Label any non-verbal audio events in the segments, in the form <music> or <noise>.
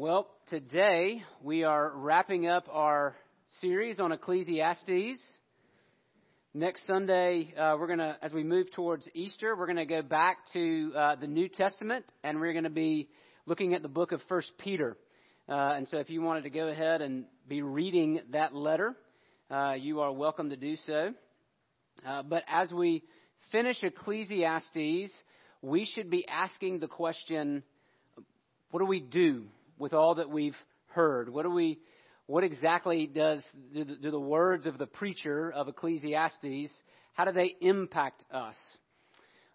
Well, today we are wrapping up our series on Ecclesiastes. Next Sunday, uh, we're going to, as we move towards Easter, we're going to go back to uh, the New Testament and we're going to be looking at the book of First Peter. Uh, and so if you wanted to go ahead and be reading that letter, uh, you are welcome to do so. Uh, but as we finish Ecclesiastes, we should be asking the question, what do we do with all that we've heard? What do we, what exactly does do the, do the words of the preacher of Ecclesiastes, how do they impact us?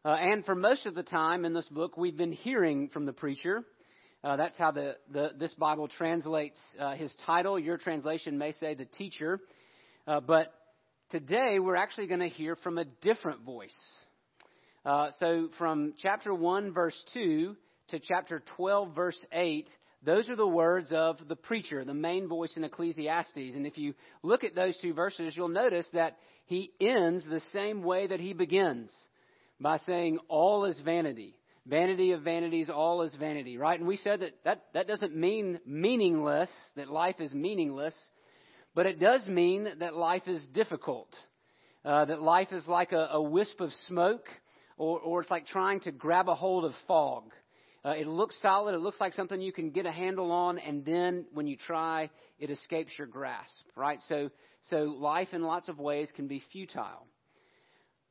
Uh, and for most of the time in this book, we've been hearing from the preacher. Uh, that's how the, the, this Bible translates uh, his title. Your translation may say the teacher. Uh, but today we're actually going to hear from a different voice. Uh, so from chapter 1, verse 2 to chapter 12, verse 8, those are the words of the preacher, the main voice in Ecclesiastes. And if you look at those two verses, you'll notice that he ends the same way that he begins by saying, All is vanity. Vanity of vanities, all is vanity, right? And we said that that, that doesn't mean meaningless, that life is meaningless, but it does mean that life is difficult. Uh, that life is like a, a wisp of smoke, or, or it's like trying to grab a hold of fog. Uh, it looks solid. It looks like something you can get a handle on, and then when you try, it escapes your grasp, right? So, so life in lots of ways can be futile.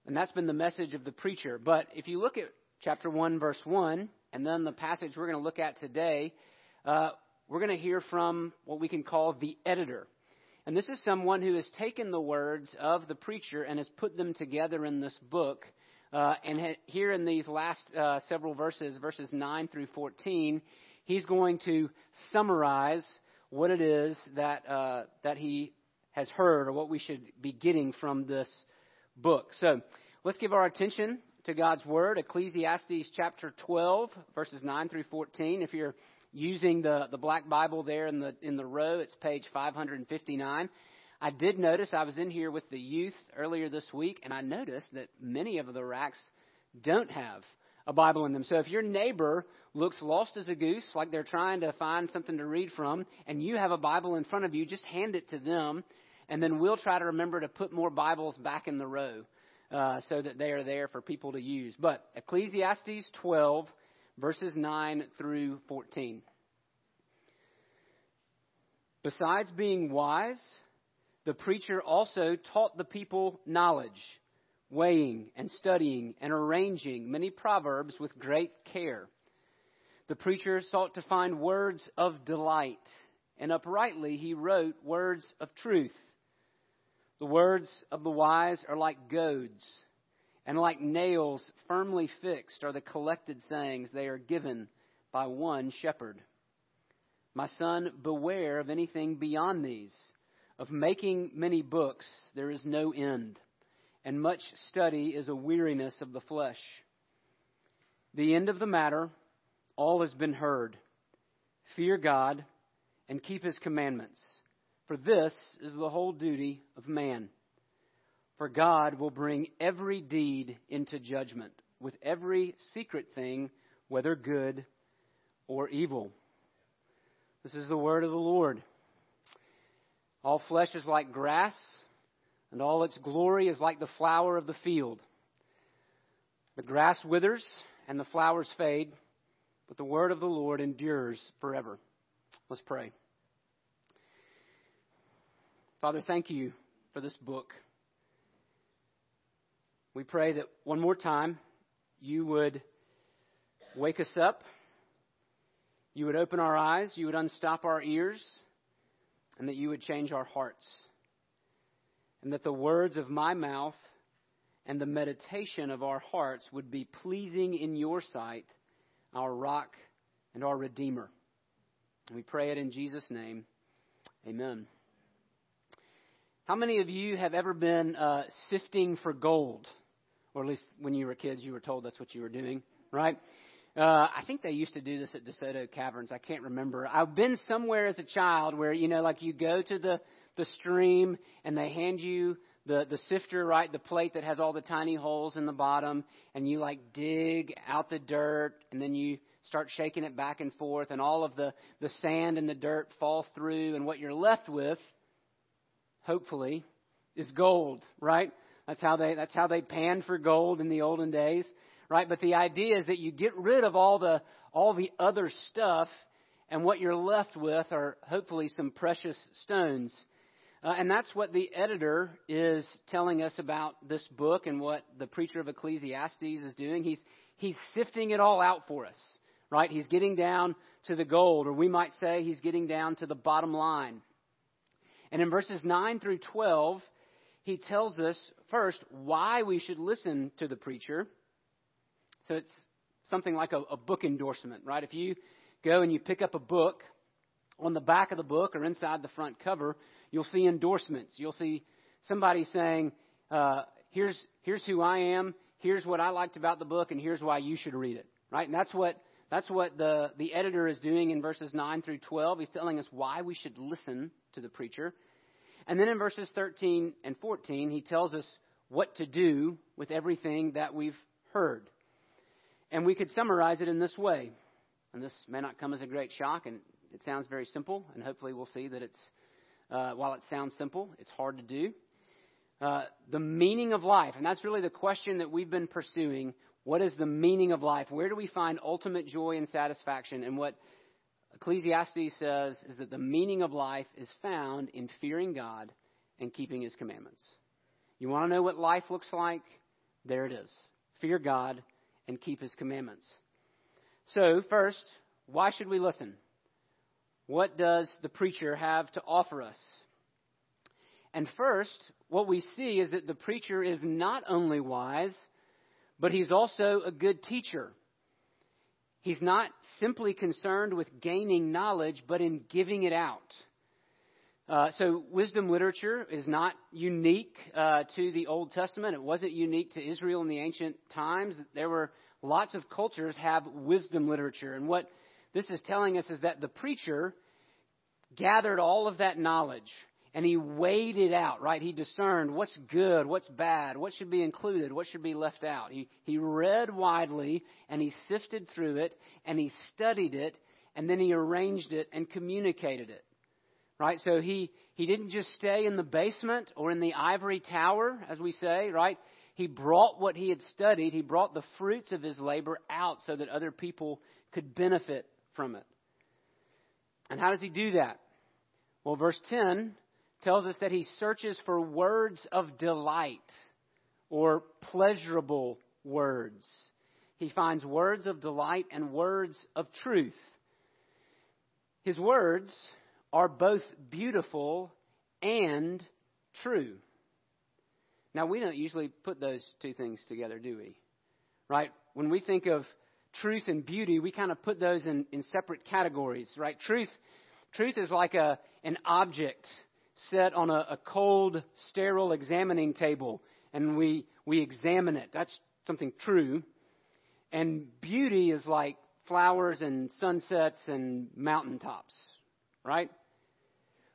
And that's been the message of the preacher. But if you look at chapter 1, verse 1, and then the passage we're going to look at today, uh, we're going to hear from what we can call the editor. And this is someone who has taken the words of the preacher and has put them together in this book uh, and ha- here in these last uh, several verses, verses 9 through 14, he's going to summarize what it is that, uh, that he has heard or what we should be getting from this book. So let's give our attention to God's Word, Ecclesiastes chapter 12, verses 9 through 14. If you're using the, the black Bible there in the, in the row, it's page 559. I did notice I was in here with the youth earlier this week, and I noticed that many of the racks don't have a Bible in them. So if your neighbor looks lost as a goose, like they're trying to find something to read from, and you have a Bible in front of you, just hand it to them, and then we'll try to remember to put more Bibles back in the row uh, so that they are there for people to use. But Ecclesiastes 12, verses 9 through 14. Besides being wise, the preacher also taught the people knowledge, weighing and studying and arranging many proverbs with great care. The preacher sought to find words of delight, and uprightly he wrote words of truth. The words of the wise are like goads, and like nails firmly fixed are the collected sayings they are given by one shepherd. My son, beware of anything beyond these of making many books, there is no end, and much study is a weariness of the flesh. The end of the matter, all has been heard. Fear God and keep his commandments, for this is the whole duty of man. For God will bring every deed into judgment, with every secret thing, whether good or evil. This is the word of the Lord. All flesh is like grass, and all its glory is like the flower of the field. The grass withers and the flowers fade, but the word of the Lord endures forever. Let's pray. Father, thank you for this book. We pray that one more time you would wake us up, you would open our eyes, you would unstop our ears and that you would change our hearts. And that the words of my mouth and the meditation of our hearts would be pleasing in your sight, our rock and our redeemer. And we pray it in Jesus' name. Amen. How many of you have ever been uh, sifting for gold? Or at least when you were kids, you were told that's what you were doing, right? Uh, I think they used to do this at DeSoto Caverns. I can't remember. I've been somewhere as a child where, you know, like you go to the, the stream and they hand you the, the sifter, right? The plate that has all the tiny holes in the bottom, and you like dig out the dirt, and then you start shaking it back and forth, and all of the, the sand and the dirt fall through, and what you're left with, hopefully, is gold, right? That's how they that's how they panned for gold in the olden days, right? But the idea is that you get rid of all the all the other stuff, and what you're left with are hopefully some precious stones. Uh, and that's what the editor is telling us about this book and what the preacher of Ecclesiastes is doing. He's, he's sifting it all out for us, right? He's getting down to the gold, or we might say he's getting down to the bottom line. And in verses 9 through 12, he tells us first why we should listen to the preacher. So it's something like a, a book endorsement, right? If you go and you pick up a book, on the back of the book or inside the front cover, you'll see endorsements. You'll see somebody saying, uh, here's, here's who I am, here's what I liked about the book, and here's why you should read it. Right? And that's what, that's what the, the editor is doing in verses 9 through 12. He's telling us why we should listen to the preacher. And then in verses 13 and 14, he tells us what to do with everything that we've heard. And we could summarize it in this way. And this may not come as a great shock, and it sounds very simple, and hopefully we'll see that it's, uh, while it sounds simple, it's hard to do. Uh, the meaning of life, and that's really the question that we've been pursuing. What is the meaning of life? Where do we find ultimate joy and satisfaction? And what Ecclesiastes says is that the meaning of life is found in fearing God and keeping His commandments. You want to know what life looks like? There it is. Fear God and keep His commandments. So, first, why should we listen? What does the preacher have to offer us? And first, what we see is that the preacher is not only wise, but he's also a good teacher. He's not simply concerned with gaining knowledge, but in giving it out. Uh, so, wisdom literature is not unique uh, to the Old Testament. It wasn't unique to Israel in the ancient times. There were lots of cultures have wisdom literature, and what this is telling us is that the preacher gathered all of that knowledge and he weighed it out, right? He discerned what's good, what's bad, what should be included, what should be left out. He, he read widely and he sifted through it and he studied it and then he arranged it and communicated it. Right? So he, he didn't just stay in the basement or in the ivory tower, as we say, right? He brought what he had studied, he brought the fruits of his labor out so that other people could benefit from it. And how does he do that? Well, verse 10 tells us that he searches for words of delight or pleasurable words. He finds words of delight and words of truth. His words are both beautiful and true. Now, we don't usually put those two things together, do we? Right? When we think of truth and beauty, we kind of put those in, in separate categories, right? Truth, truth is like a, an object set on a, a cold, sterile examining table, and we, we examine it. That's something true. And beauty is like flowers and sunsets and mountaintops, right?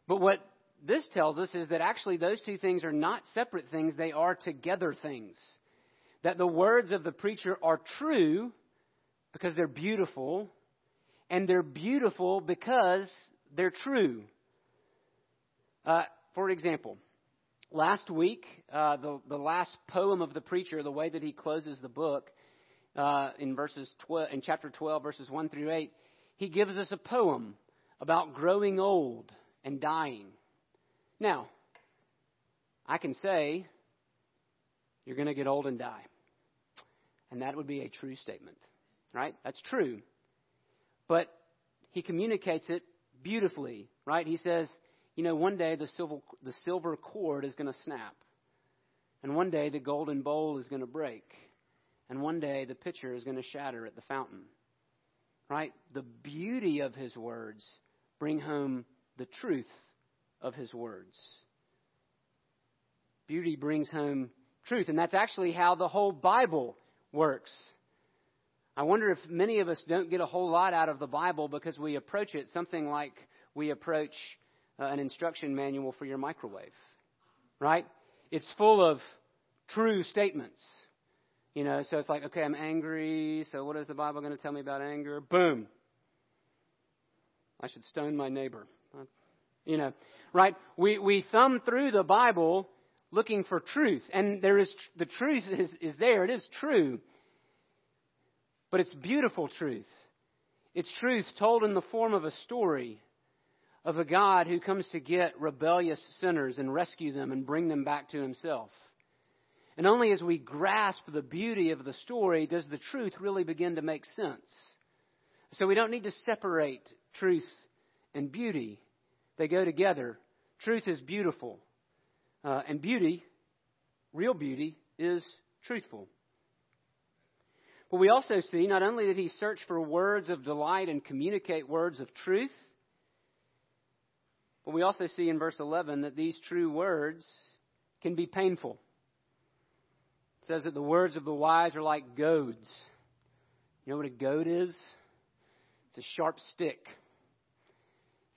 But what this tells us is that actually those two things are not separate things, they are together things. That the words of the preacher are true because they're beautiful, and they're beautiful because they're true. Uh, for example, last week, uh, the, the last poem of the preacher, the way that he closes the book uh, in verses 12, in chapter 12, verses 1 through 8, he gives us a poem about growing old and dying. Now, I can say, you're going to get old and die. And that would be a true statement, right? That's true. But he communicates it beautifully, right? He says, you know, one day the silver, the silver cord is going to snap. And one day the golden bowl is going to break. And one day the pitcher is going to shatter at the fountain. Right? The beauty of his words bring home the truth of his words. Beauty brings home truth, and that's actually how the whole Bible works. I wonder if many of us don't get a whole lot out of the Bible because we approach it something like we approach uh, an instruction manual for your microwave. Right? it's full of true statements. You know, so it's like, okay, I'm angry. So what is the Bible going to tell me about anger? Boom. I should stone my neighbor. You know, right? We we thumb through the Bible looking for truth, and there is the truth is is there. It is true, but it's beautiful truth. It's truth told in the form of a story of a God who comes to get rebellious sinners and rescue them and bring them back to Himself. And only as we grasp the beauty of the story does the truth really begin to make sense. So we don't need to separate truth and beauty. They go together. Truth is beautiful. Uh, and beauty, real beauty, is truthful. But we also see not only did he search for words of delight and communicate words of truth, but we also see in verse 11 that these true words can be painful. It says that the words of the wise are like goads. You know what a goad is? It's a sharp stick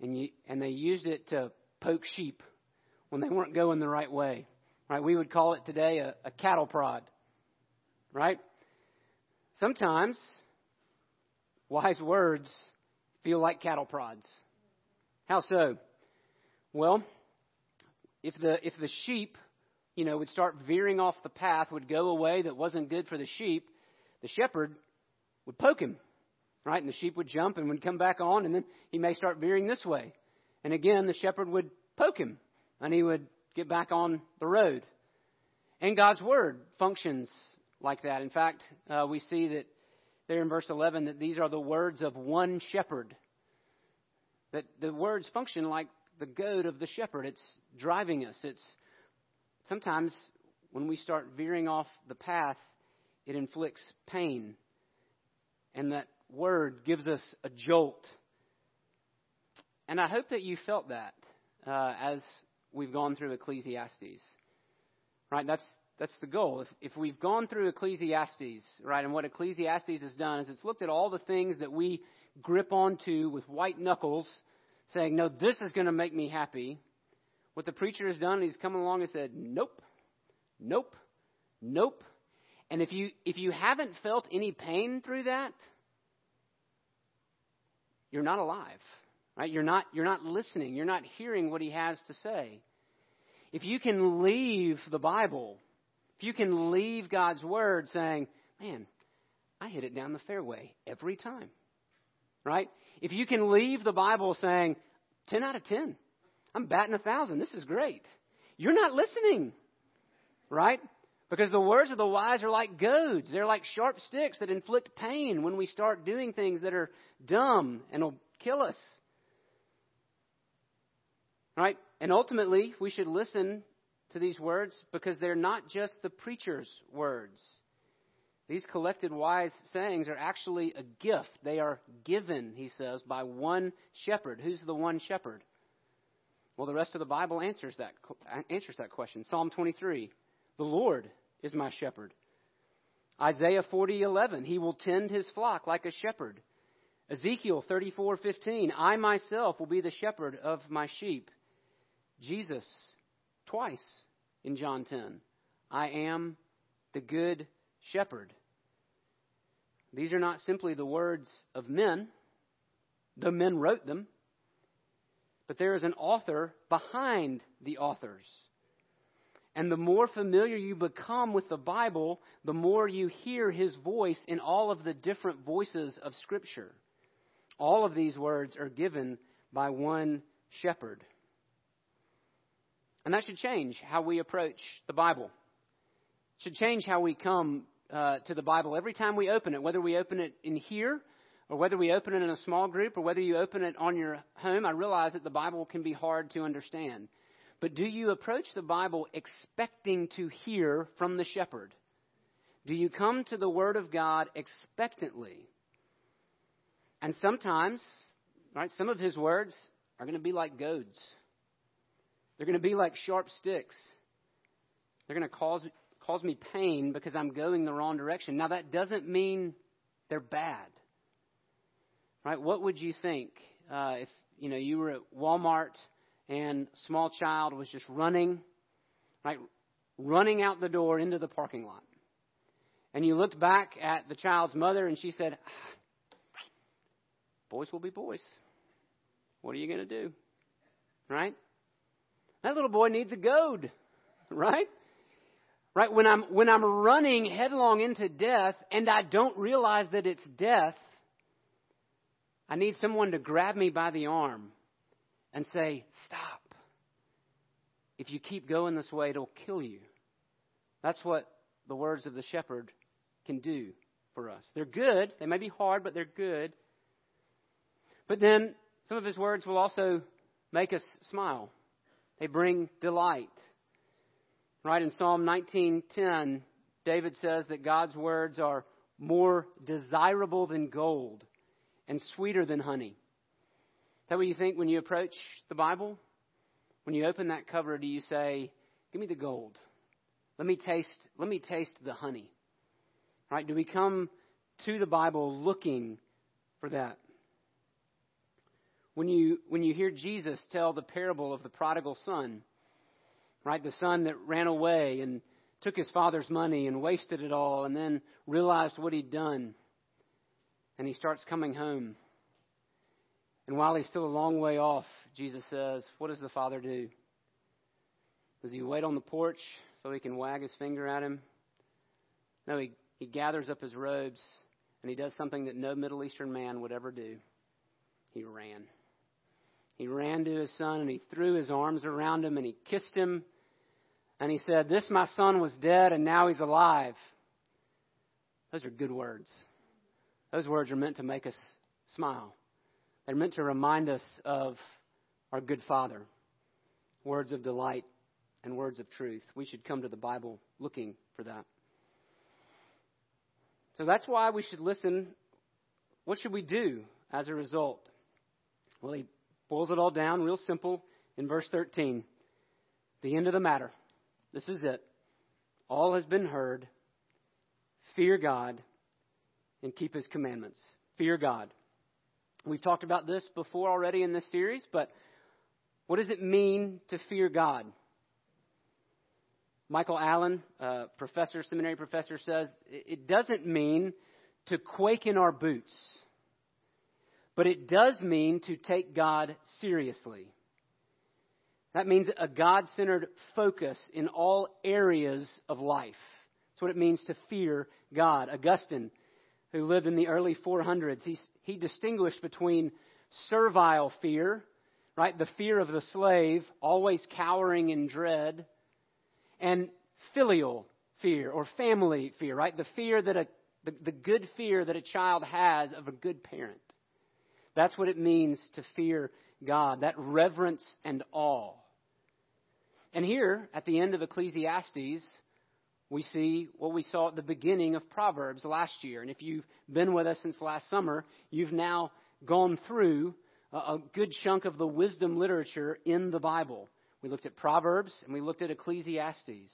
and you, and they used it to poke sheep when they weren't going the right way. Right? We would call it today a, a cattle prod. Right? Sometimes wise words feel like cattle prods. How so? Well, if the if the sheep, you know, would start veering off the path, would go away that wasn't good for the sheep, the shepherd would poke him right? And the sheep would jump and would come back on, and then he may start veering this way. And again, the shepherd would poke him, and he would get back on the road. And God's word functions like that. In fact, uh, we see that there in verse 11 that these are the words of one shepherd. That the words function like the goad of the shepherd. It's driving us. It's sometimes when we start veering off the path, it inflicts pain. And that word gives us a jolt. And I hope that you felt that uh, as we've gone through Ecclesiastes. Right? That's that's the goal. If, if we've gone through Ecclesiastes, right, and what Ecclesiastes has done is it's looked at all the things that we grip onto with white knuckles, saying, no, this is going to make me happy. What the preacher has done, he's come along and said, nope, nope, nope. And if you if you haven't felt any pain through that, you're not alive. Right? You're not you're not listening. You're not hearing what he has to say. If you can leave the Bible, if you can leave God's word saying, "Man, I hit it down the fairway every time." Right? If you can leave the Bible saying, 10 out of 10. I'm batting a thousand. This is great. You're not listening. Right? Because the words of the wise are like goads. They're like sharp sticks that inflict pain when we start doing things that are dumb and will kill us. Right? And ultimately, we should listen to these words because they're not just the preacher's words. These collected wise sayings are actually a gift. They are given, he says, by one shepherd. Who's the one shepherd? Well, the rest of the Bible answers that answers that question. Psalm 23. The Lord is my shepherd. Isaiah 40:11, he will tend his flock like a shepherd. Ezekiel 34:15, I myself will be the shepherd of my sheep. Jesus twice in John 10, I am the good shepherd. These are not simply the words of men. The men wrote them. But there is an author behind the authors. And the more familiar you become with the Bible, the more you hear his voice in all of the different voices of Scripture. All of these words are given by one shepherd. And that should change how we approach the Bible. It should change how we come uh, to the Bible every time we open it, whether we open it in here or whether we open it in a small group or whether you open it on your home. I realize that the Bible can be hard to understand. But do you approach the Bible expecting to hear from the shepherd? Do you come to the Word of God expectantly? And sometimes, right, some of his words are going to be like goads. They're going to be like sharp sticks. They're going to cause, cause me pain because I'm going the wrong direction. Now, that doesn't mean they're bad. Right? What would you think uh, if, you know, you were at Walmart and small child was just running, right, running out the door into the parking lot. And you looked back at the child's mother and she said, ah, Boys will be boys. What are you going to do? Right? That little boy needs a goad. Right? Right? When I'm, when I'm running headlong into death and I don't realize that it's death, I need someone to grab me by the arm and say, Stop. If you keep going this way, it'll kill you. That's what the words of the shepherd can do for us. They're good. They may be hard, but they're good. But then some of his words will also make us smile. They bring delight. Right in Psalm 19:10, David says that God's words are more desirable than gold and sweeter than honey. That what you think when you approach the Bible? When you open that cover, do you say, "Give me the gold. Let me taste, let me taste the honey." Right? Do we come to the Bible looking for that? When you when you hear Jesus tell the parable of the prodigal son, right? The son that ran away and took his father's money and wasted it all and then realized what he'd done. And he starts coming home. And while he's still a long way off, Jesus says, What does the father do? Does he wait on the porch so he can wag his finger at him? No, he, he gathers up his robes and he does something that no Middle Eastern man would ever do. He ran. He ran to his son and he threw his arms around him and he kissed him. And he said, This my son was dead and now he's alive. Those are good words. Those words are meant to make us smile. They're meant to remind us of our good Father. Words of delight and words of truth. We should come to the Bible looking for that. So that's why we should listen. What should we do as a result? Well, he boils it all down real simple in verse 13. The end of the matter. This is it. All has been heard. Fear God and keep his commandments. Fear God. We've talked about this before already in this series, but what does it mean to fear God? Michael Allen, professor, seminary professor, says it doesn't mean to quake in our boots. But it does mean to take God seriously. That means a God centered focus in all areas of life. That's what it means to fear God. Augustine, who lived in the early 400s, he, he distinguished between servile fear, right, the fear of the slave, always cowering in dread, and filial fear or family fear, right, the fear that a the, the good fear that a child has of a good parent. That's what it means to fear God, that reverence and awe. And here, at the end of Ecclesiastes, we see what we saw at the beginning of Proverbs last year. And if you've been with us since last summer, you've now gone through a, good chunk of the wisdom literature in the Bible. We looked at Proverbs and we looked at Ecclesiastes.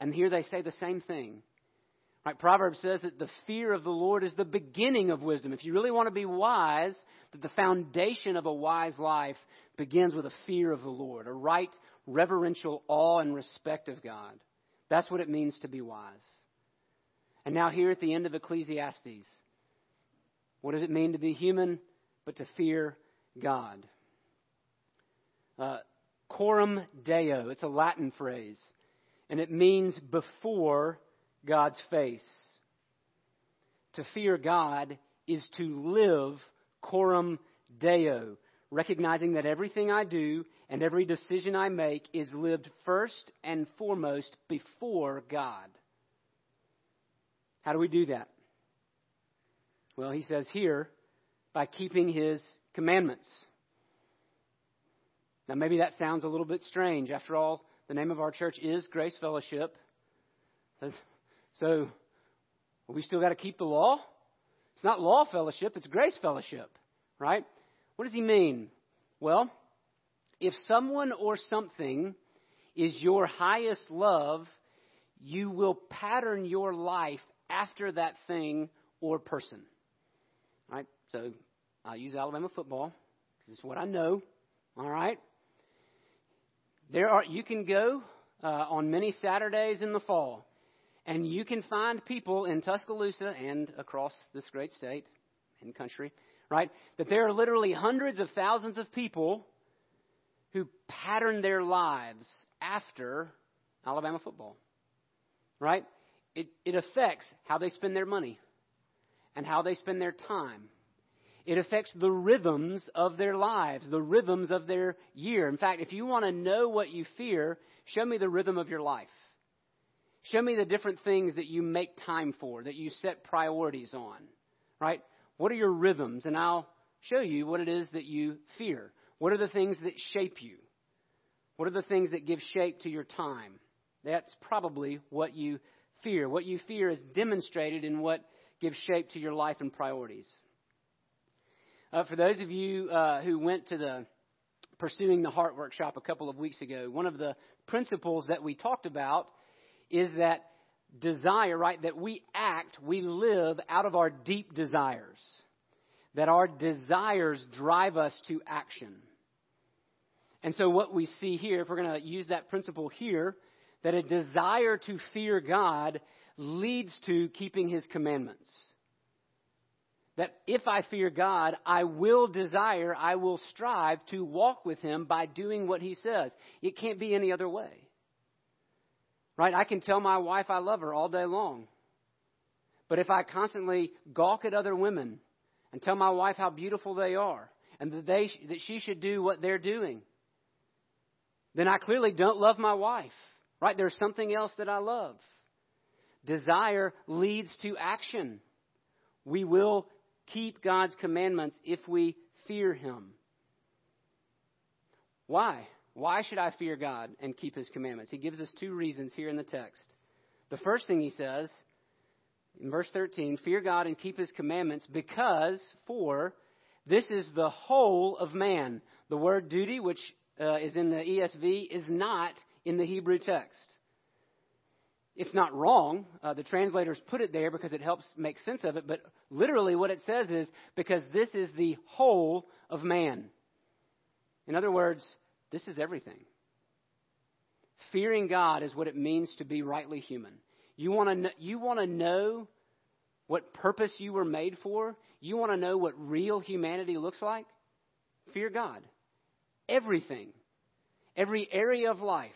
And here they say the same thing. Right, Proverbs says that the fear of the Lord is the beginning of wisdom. If you really want to be wise, that the foundation of a wise life begins with a fear of the Lord, a right reverential awe and respect of God. That's what it means to be wise. And now, here at the end of Ecclesiastes, what does it mean to be human but to fear God? Uh, coram Deo, it's a Latin phrase, and it means before God's face. To fear God is to live coram deo, recognizing that everything I do and every decision I make is lived first and foremost before God. How do we do that? Well, he says here, by keeping his commandments. Now, maybe that sounds a little bit strange. After all, the name of our church is Grace Fellowship. So, we still got to keep the law? It's not law fellowship, it's grace fellowship, right? What does he mean? Well, if someone or something is your highest love, you will pattern your life after that thing or person. All right? So I use Alabama football because it's what I know. All right? There are you can go uh, on many Saturdays in the fall. And you can find people in Tuscaloosa and across this great state and country, right? That there are literally hundreds of thousands of people who pattern their lives after Alabama football, right? It, it affects how they spend their money and how they spend their time. It affects the rhythms of their lives, the rhythms of their year. In fact, if you want to know what you fear, show me the rhythm of your life. Show me the different things that you make time for, that you set priorities on, right? What are your rhythms? And I'll show you what it is that you fear. What are the things that shape you? What are the things that give shape to your time? That's probably what you fear. What you fear is demonstrated in what gives shape to your life and priorities. Uh, for those of you uh, who went to the Pursuing the Heart workshop a couple of weeks ago, one of the principles that we talked about is that desire, right? That we act, we live out of our deep desires. That our desires drive us to action. And so, what we see here, if we're going to use that principle here, that a desire to fear God leads to keeping His commandments. That if I fear God, I will desire, I will strive to walk with Him by doing what He says. It can't be any other way. Right? I can tell my wife I love her all day long. But if I constantly gawk at other women and tell my wife how beautiful they are and that, they, that she should do what they're doing, then I clearly don't love my wife. Right? There's something else that I love. Desire leads to action. We will keep God's commandments if we fear Him. Why? Why should I fear God and keep His commandments? He gives us two reasons here in the text. The first thing he says in verse 13 fear God and keep His commandments because, for, this is the whole of man. The word duty, which uh, is in the ESV, is not in the Hebrew text. It's not wrong. Uh, the translators put it there because it helps make sense of it, but literally what it says is because this is the whole of man. In other words, this is everything. Fearing God is what it means to be rightly human. You want to you want to know what purpose you were made for? You want to know what real humanity looks like? Fear God. Everything. Every area of life.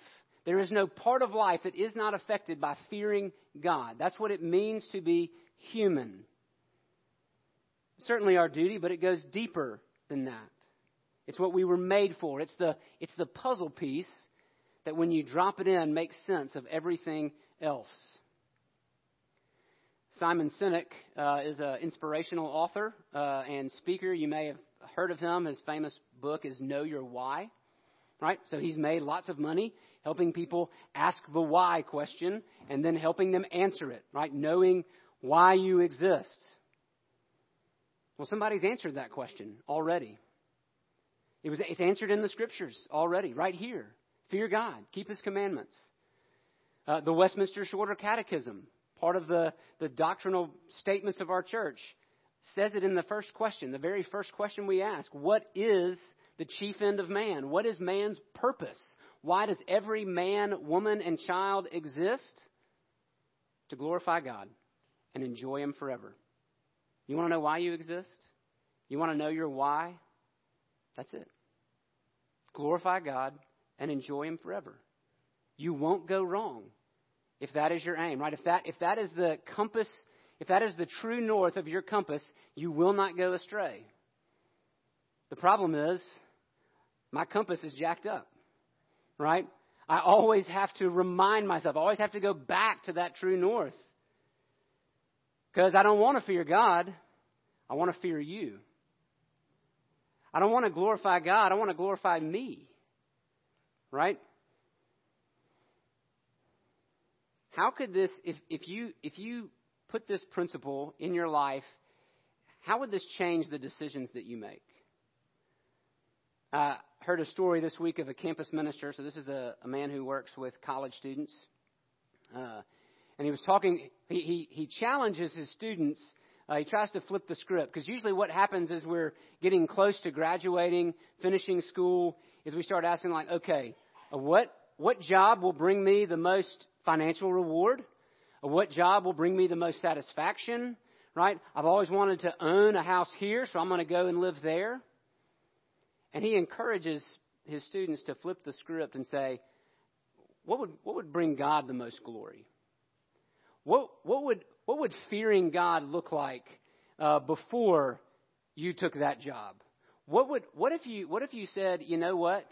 There is no part of life that is not affected by fearing God. That's what it means to be human. Certainly our duty, but it goes deeper than that. It's what we were made for. It's the, it's the puzzle piece that when you drop it in makes sense of everything else. Simon Sinek uh, is an inspirational author uh, and speaker. You may have heard of him. His famous book is Know Your Why. Right? So he's made lots of money helping people ask the why question and then helping them answer it, right? Knowing why you exist. Well, somebody's answered that question already. It was, it's answered in the scriptures already, right here. Fear God, keep His commandments. Uh, the Westminster Shorter Catechism, part of the, the doctrinal statements of our church, says it in the first question, the very first question we ask What is the chief end of man? What is man's purpose? Why does every man, woman, and child exist? To glorify God and enjoy Him forever. You want to know why you exist? You want to know your why? That's it. Glorify God and enjoy Him forever. You won't go wrong if that is your aim, right? If that, if that is the compass, if that is the true north of your compass, you will not go astray. The problem is, my compass is jacked up, right? I always have to remind myself, I always have to go back to that true north. Because I don't want to fear God, I want to fear you. I don't want to glorify God, I want to glorify me. Right? How could this, if, if, you, if you put this principle in your life, how would this change the decisions that you make? I heard a story this week of a campus minister. So, this is a, a man who works with college students. Uh, and he was talking, he, he, he challenges his students uh, he tries to flip the script because usually what happens is we're getting close to graduating, finishing school, is we start asking like, okay, uh, what what job will bring me the most financial reward? What job will bring me the most satisfaction? Right? I've always wanted to own a house here, so I'm going to go and live there. And he encourages his students to flip the script and say, what would, what would bring God the most glory? What, what, would, what would fearing God look like uh, before you took that job? What, would, what, if you, what if you said, you know what?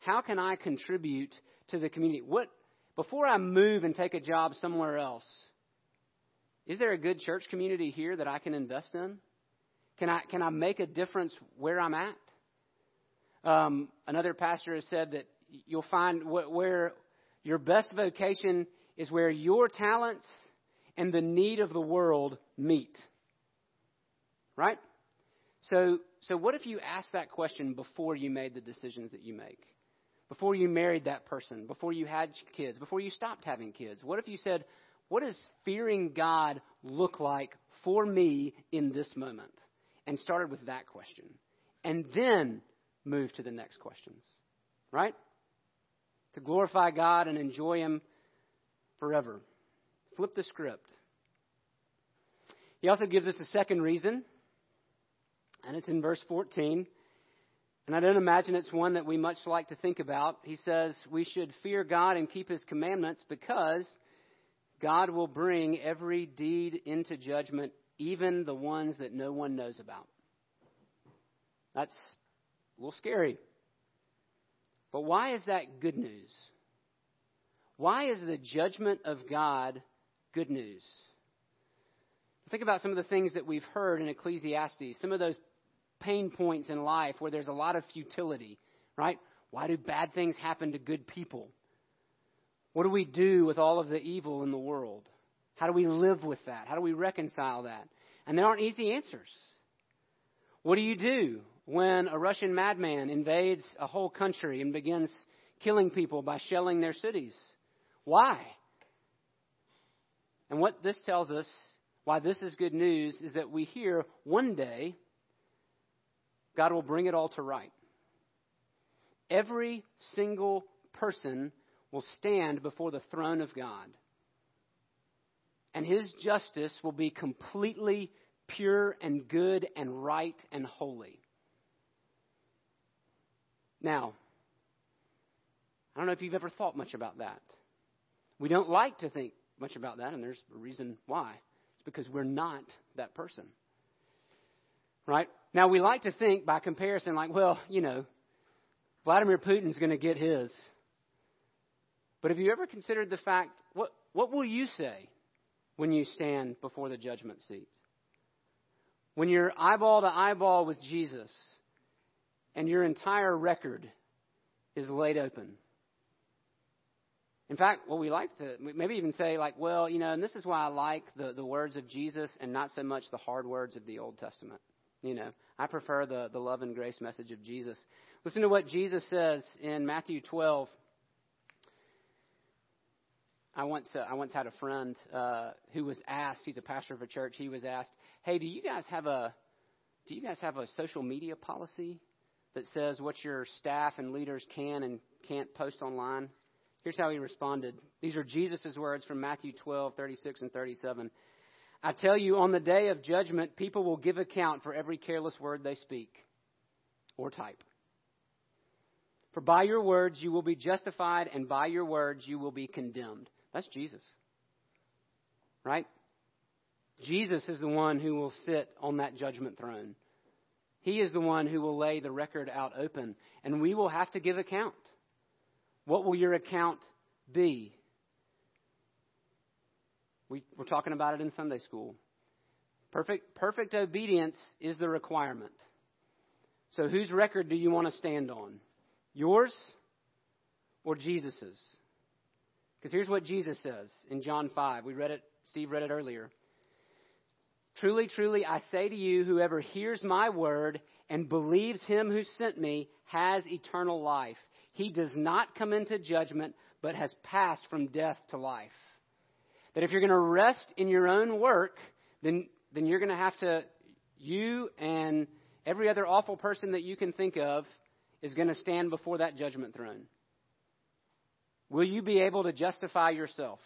How can I contribute to the community? What, before I move and take a job somewhere else, is there a good church community here that I can invest in? Can I, can I make a difference where I'm at? Um, another pastor has said that you'll find where your best vocation is where your talents and the need of the world meet. Right? So, so what if you asked that question before you made the decisions that you make? Before you married that person, before you had kids, before you stopped having kids? What if you said, what does fearing God look like for me in this moment? And started with that question. And then move to the next questions. Right? To glorify God and enjoy Him forever. Flip the script. He also gives us a second reason, and it's in verse 14. And I don't imagine it's one that we much like to think about. He says, We should fear God and keep His commandments because God will bring every deed into judgment, even the ones that no one knows about. That's a little scary. But why is that good news? Why is the judgment of God good news? Think about some of the things that we've heard in Ecclesiastes, some of those pain points in life where there's a lot of futility, right? Why do bad things happen to good people? What do we do with all of the evil in the world? How do we live with that? How do we reconcile that? And there aren't easy answers. What do you do when a Russian madman invades a whole country and begins killing people by shelling their cities? Why? And what this tells us, why this is good news, is that we hear one day God will bring it all to right. Every single person will stand before the throne of God. And his justice will be completely pure and good and right and holy. Now, I don't know if you've ever thought much about that. We don't like to think much about that, and there's a reason why. It's because we're not that person. Right? Now, we like to think by comparison, like, well, you know, Vladimir Putin's going to get his. But have you ever considered the fact, what, what will you say when you stand before the judgment seat? When you're eyeball to eyeball with Jesus and your entire record is laid open. In fact, what we like to maybe even say, like, well, you know, and this is why I like the, the words of Jesus and not so much the hard words of the Old Testament. You know, I prefer the, the love and grace message of Jesus. Listen to what Jesus says in Matthew 12. I once uh, I once had a friend uh, who was asked. He's a pastor of a church. He was asked, "Hey, do you guys have a do you guys have a social media policy that says what your staff and leaders can and can't post online?" Here's how he responded. These are Jesus' words from Matthew 12, 36 and 37. I tell you, on the day of judgment, people will give account for every careless word they speak or type. For by your words you will be justified, and by your words you will be condemned. That's Jesus. Right? Jesus is the one who will sit on that judgment throne. He is the one who will lay the record out open, and we will have to give account. What will your account be? We, we're talking about it in Sunday school. Perfect, perfect obedience is the requirement. So, whose record do you want to stand on? Yours or Jesus's? Because here's what Jesus says in John 5. We read it, Steve read it earlier. Truly, truly, I say to you, whoever hears my word and believes him who sent me has eternal life. He does not come into judgment, but has passed from death to life. That if you're going to rest in your own work, then, then you're going to have to, you and every other awful person that you can think of is going to stand before that judgment throne. will you be able to justify yourself?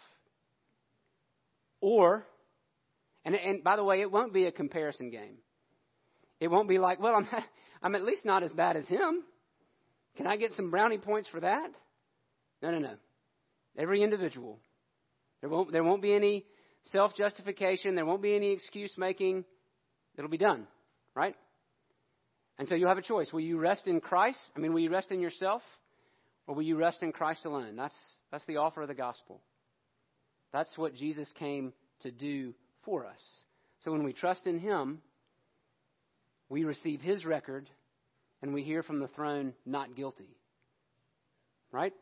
Or, and, and by the way, it won't be a comparison game. It won't be like, well, I'm, <laughs> I'm at least not as bad as him. Can I get some brownie points for that? No, no, no. Every individual. There won't, there won't be any self justification. There won't be any excuse making. It'll be done, right? And so you have a choice. Will you rest in Christ? I mean, will you rest in yourself? Or will you rest in Christ alone? That's, that's the offer of the gospel. That's what Jesus came to do for us. So when we trust in Him, we receive His record and we hear from the throne, not guilty. Right?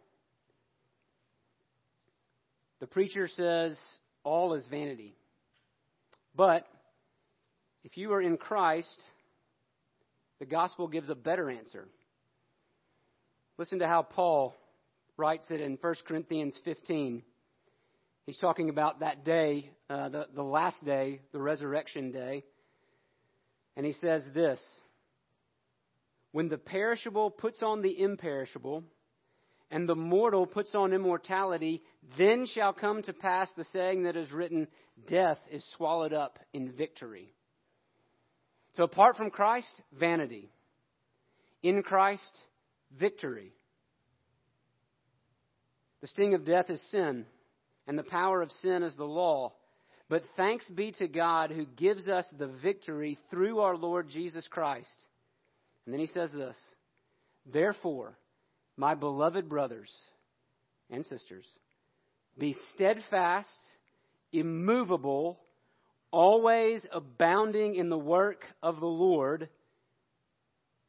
The preacher says, all is vanity. But if you are in Christ, the gospel gives a better answer. Listen to how Paul writes it in 1 Corinthians 15. He's talking about that day, uh, the, the last day, the resurrection day. And he says this When the perishable puts on the imperishable, and the mortal puts on immortality, then shall come to pass the saying that is written, Death is swallowed up in victory. So apart from Christ, vanity. In Christ, victory. The sting of death is sin, and the power of sin is the law. But thanks be to God who gives us the victory through our Lord Jesus Christ. And then he says this Therefore, my beloved brothers and sisters, be steadfast, immovable, always abounding in the work of the Lord,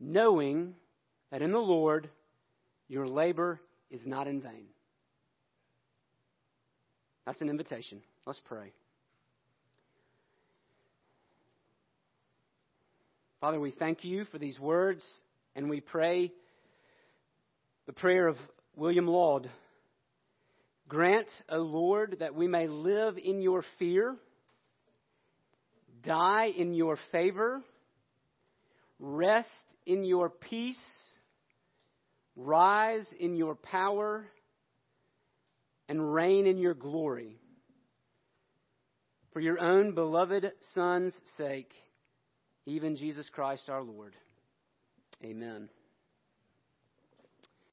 knowing that in the Lord your labor is not in vain. That's an invitation. Let's pray. Father, we thank you for these words, and we pray the prayer of William Laud. Grant, O Lord, that we may live in your fear, die in your favor, rest in your peace, rise in your power, and reign in your glory. For your own beloved Son's sake, even Jesus Christ our Lord. Amen.